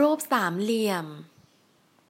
รูปสามเหลี่ยม